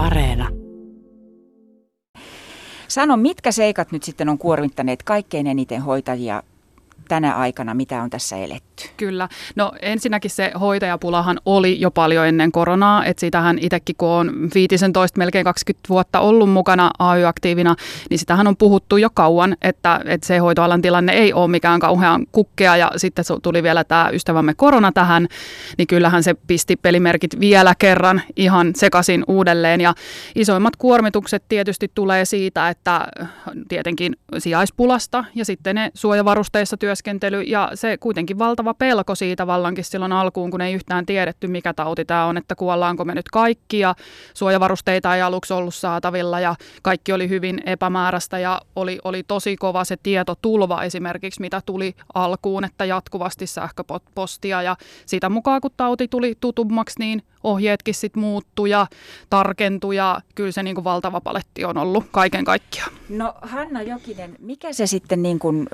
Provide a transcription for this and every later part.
Areena. Sano, mitkä seikat nyt sitten on kuormittaneet kaikkein eniten hoitajia tänä aikana, mitä on tässä eletty? Kyllä. No ensinnäkin se hoitajapulahan oli jo paljon ennen koronaa, että sitähän itsekin kun on 15 melkein 20 vuotta ollut mukana AY-aktiivina, niin sitähän on puhuttu jo kauan, että, että se hoitoalan tilanne ei ole mikään kauhean kukkea ja sitten tuli vielä tämä ystävämme korona tähän, niin kyllähän se pisti pelimerkit vielä kerran ihan sekaisin uudelleen ja isoimmat kuormitukset tietysti tulee siitä, että tietenkin sijaispulasta ja sitten ne suojavarusteissa työskentely ja se kuitenkin valtava pelko siitä vallankin silloin alkuun, kun ei yhtään tiedetty, mikä tauti tämä on, että kuollaanko me nyt kaikki ja suojavarusteita ei aluksi ollut saatavilla ja kaikki oli hyvin epämääräistä ja oli, oli tosi kova se tietotulva esimerkiksi, mitä tuli alkuun, että jatkuvasti sähköpostia ja siitä mukaan, kun tauti tuli tutummaksi, niin ohjeetkin sitten muuttui ja tarkentui ja kyllä se niin kuin valtava paletti on ollut kaiken kaikkiaan. No Hanna Jokinen, mikä se sitten niin kuin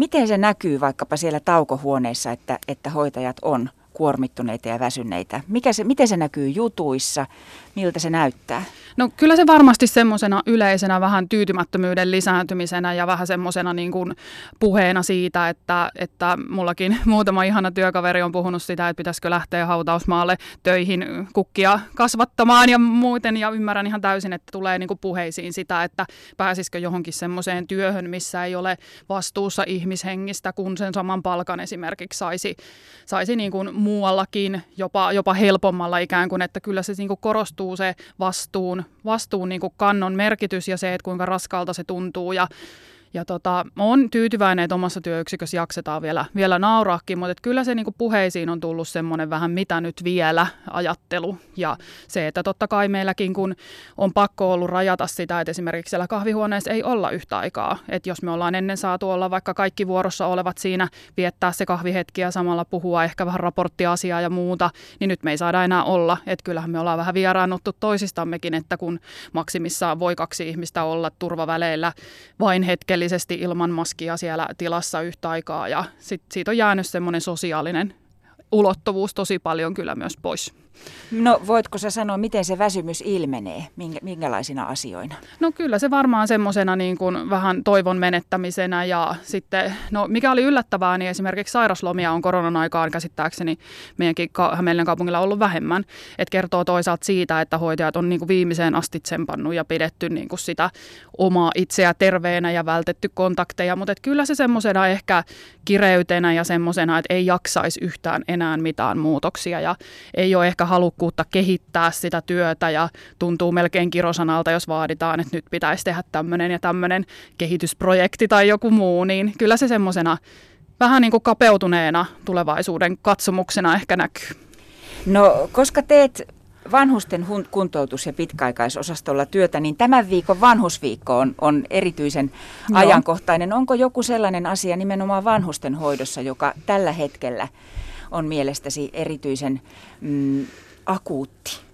Miten se näkyy vaikkapa siellä taukohuoneissa, että, että hoitajat on kuormittuneita ja väsyneitä? Mikä se, miten se näkyy jutuissa? Miltä se näyttää? No kyllä se varmasti semmoisena yleisenä vähän tyytymättömyyden lisääntymisenä ja vähän semmoisena niin kuin puheena siitä, että, että mullakin muutama ihana työkaveri on puhunut sitä, että pitäisikö lähteä hautausmaalle töihin kukkia kasvattamaan ja muuten ja ymmärrän ihan täysin, että tulee niin kuin puheisiin sitä, että pääsisikö johonkin semmoiseen työhön, missä ei ole vastuussa ihmishengistä, kun sen saman palkan esimerkiksi saisi, saisi niin kuin muuallakin jopa, jopa helpommalla ikään kuin, että kyllä se niin kuin korostuu se vastuun, vastuun niin kuin kannon merkitys ja se, että kuinka raskalta se tuntuu. Ja ja tota, on tyytyväinen, että omassa työyksikössä jaksetaan vielä, vielä nauraakin, mutta että kyllä se niin puheisiin on tullut semmoinen vähän mitä nyt vielä ajattelu. Ja se, että totta kai meilläkin kun on pakko ollut rajata sitä, että esimerkiksi siellä kahvihuoneessa ei olla yhtä aikaa. Että jos me ollaan ennen saatu olla vaikka kaikki vuorossa olevat siinä, viettää se kahvihetki ja samalla puhua ehkä vähän raporttiasiaa ja muuta, niin nyt me ei saada enää olla. Että kyllähän me ollaan vähän vieraannuttu toisistammekin, että kun maksimissaan voi kaksi ihmistä olla turvaväleillä vain hetkellä hetkellisesti ilman maskia siellä tilassa yhtä aikaa ja sit siitä on jäänyt semmoinen sosiaalinen ulottuvuus tosi paljon kyllä myös pois. No voitko sä sanoa, miten se väsymys ilmenee, minkälaisina asioina? No kyllä se varmaan semmoisena niin kuin vähän toivon menettämisenä ja sitten, no mikä oli yllättävää, niin esimerkiksi sairaslomia on koronan aikaan käsittääkseni meidänkin Hämeenlinnan kaupungilla ollut vähemmän. Että kertoo toisaalta siitä, että hoitajat on niin kuin viimeiseen asti tsempannut ja pidetty niin kuin sitä omaa itseä terveenä ja vältetty kontakteja, mutta kyllä se semmoisena ehkä kireytenä ja semmoisena, että ei jaksaisi yhtään enää mitään muutoksia ja ei ole ehkä halukkuutta kehittää sitä työtä ja tuntuu melkein kirosanalta, jos vaaditaan, että nyt pitäisi tehdä tämmöinen ja tämmöinen kehitysprojekti tai joku muu, niin kyllä se semmoisena vähän niin kuin kapeutuneena tulevaisuuden katsomuksena ehkä näkyy. No, koska teet vanhusten kuntoutus- ja pitkäaikaisosastolla työtä, niin tämän viikon vanhusviikko on, on erityisen Joo. ajankohtainen. Onko joku sellainen asia nimenomaan vanhusten hoidossa, joka tällä hetkellä on mielestäsi erityisen mm, akuutti?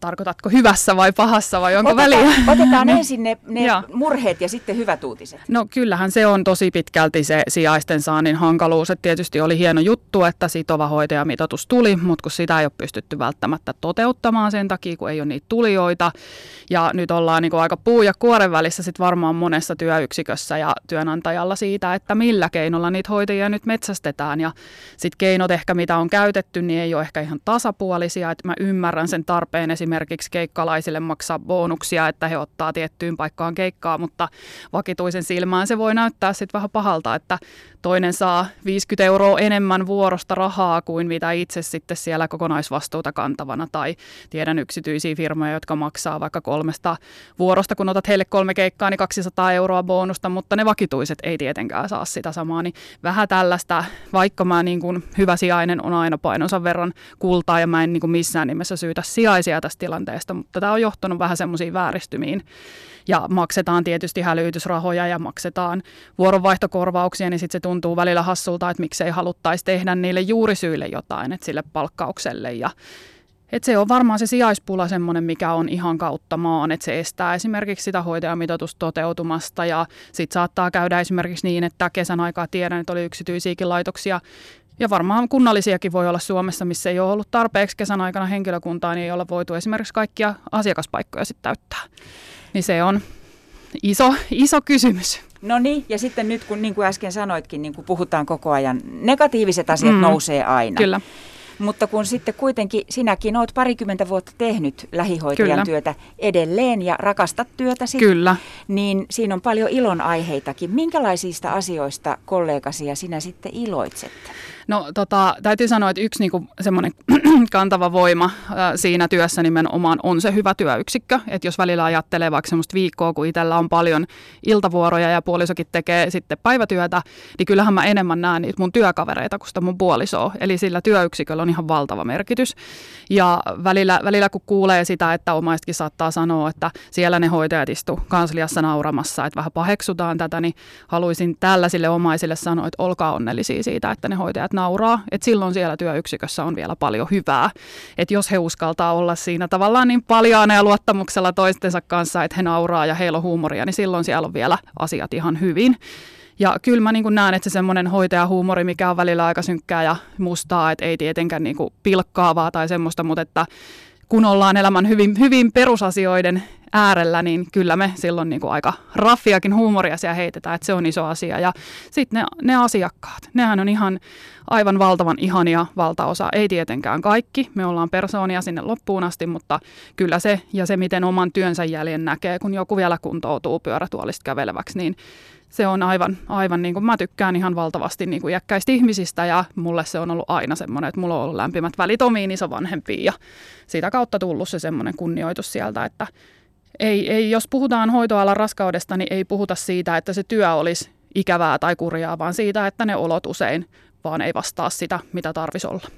Tarkoitatko hyvässä vai pahassa vai onko otetaan, väliä? Otetaan ensin ne, ne murheet ja sitten hyvät uutiset. No kyllähän se on tosi pitkälti se sijaisten saannin hankaluus. Et tietysti oli hieno juttu, että sitova hoitajamitoitus tuli, mutta kun sitä ei ole pystytty välttämättä toteuttamaan sen takia, kun ei ole niitä tulijoita. Ja nyt ollaan niin aika puu ja kuoren välissä sit varmaan monessa työyksikössä ja työnantajalla siitä, että millä keinolla niitä hoitajia nyt metsästetään. Ja sitten keinot ehkä, mitä on käytetty, niin ei ole ehkä ihan tasapuolisia. Et mä ymmärrän sen tarpeen esimerkiksi keikkalaisille maksaa bonuksia, että he ottaa tiettyyn paikkaan keikkaa, mutta vakituisen silmään se voi näyttää sitten vähän pahalta, että toinen saa 50 euroa enemmän vuorosta rahaa kuin mitä itse sitten siellä kokonaisvastuuta kantavana. Tai tiedän yksityisiä firmoja, jotka maksaa vaikka kolmesta vuorosta, kun otat heille kolme keikkaa, niin 200 euroa bonusta, mutta ne vakituiset ei tietenkään saa sitä samaa. Niin vähän tällaista, vaikka mä niin kuin hyvä sijainen on aina painonsa verran kultaa ja mä en niin kuin missään nimessä syytä sijaisia tästä tilanteesta, mutta tämä on johtanut vähän semmoisiin vääristymiin. Ja maksetaan tietysti hälytysrahoja ja maksetaan vuoronvaihtokorvauksia, niin sitten se tuntuu välillä hassulta, että miksei haluttaisi tehdä niille juurisyille jotain, että sille palkkaukselle ja et se on varmaan se sijaispula semmoinen, mikä on ihan kautta maan, että se estää esimerkiksi sitä hoitajamitoitusta toteutumasta ja sitten saattaa käydä esimerkiksi niin, että kesän aikaa tiedän, että oli yksityisiäkin laitoksia, Ja varmaan kunnallisiakin voi olla Suomessa, missä ei ole ollut tarpeeksi kesän aikana henkilökuntaa, niin ei ole voitu esimerkiksi kaikkia asiakaspaikkoja sitten täyttää. Niin se on iso, iso kysymys. No niin, ja sitten nyt kun niin kuin äsken sanoitkin, niin kuin puhutaan koko ajan, negatiiviset asiat mm. nousee aina. Kyllä. Mutta kun sitten kuitenkin sinäkin oot parikymmentä vuotta tehnyt lähihoitajan Kyllä. työtä edelleen ja rakastat työtäsi, Kyllä. niin siinä on paljon ilon aiheitakin. Minkälaisista asioista kollegasi ja sinä sitten iloitsette? No tota, täytyy sanoa, että yksi niinku, semmoinen kantava voima ää, siinä työssä nimenomaan on se hyvä työyksikkö. Että jos välillä ajattelee vaikka semmoista viikkoa, kun itsellä on paljon iltavuoroja ja puolisokin tekee sitten päivätyötä, niin kyllähän mä enemmän näen niitä mun työkavereita kuin sitä mun puolisoa. Eli sillä työyksiköllä on ihan valtava merkitys. Ja välillä, välillä kun kuulee sitä, että omaisetkin saattaa sanoa, että siellä ne hoitajat istu kansliassa nauramassa, että vähän paheksutaan tätä, niin haluaisin tällaisille omaisille sanoa, että olkaa onnellisia siitä, että ne hoitajat nauraa, että silloin siellä työyksikössä on vielä paljon hyvää. Että jos he uskaltaa olla siinä tavallaan niin paljaana ja luottamuksella toistensa kanssa, että he nauraa ja heillä on huumoria, niin silloin siellä on vielä asiat ihan hyvin. Ja kyllä mä niin näen, että se semmoinen hoitajahuumori, mikä on välillä aika synkkää ja mustaa, että ei tietenkään niin pilkkaavaa tai semmoista, mutta että kun ollaan elämän hyvin, hyvin perusasioiden äärellä, niin kyllä me silloin niin kuin aika raffiakin huumoria siellä heitetään, että se on iso asia. Ja sitten ne, ne asiakkaat, nehän on ihan aivan valtavan ihania valtaosa. Ei tietenkään kaikki, me ollaan persoonia sinne loppuun asti, mutta kyllä se ja se, miten oman työnsä jäljen näkee, kun joku vielä kuntoutuu pyörätuolista käveleväksi, niin se on aivan, aivan niin kuin mä tykkään ihan valtavasti niin kuin iäkkäistä ihmisistä ja mulle se on ollut aina semmoinen, että mulla on ollut lämpimät välit omiin isovanhempiin ja sitä kautta tullut se semmoinen kunnioitus sieltä, että ei, ei, jos puhutaan hoitoalan raskaudesta, niin ei puhuta siitä, että se työ olisi ikävää tai kurjaa, vaan siitä, että ne olot usein vaan ei vastaa sitä, mitä tarvisi olla.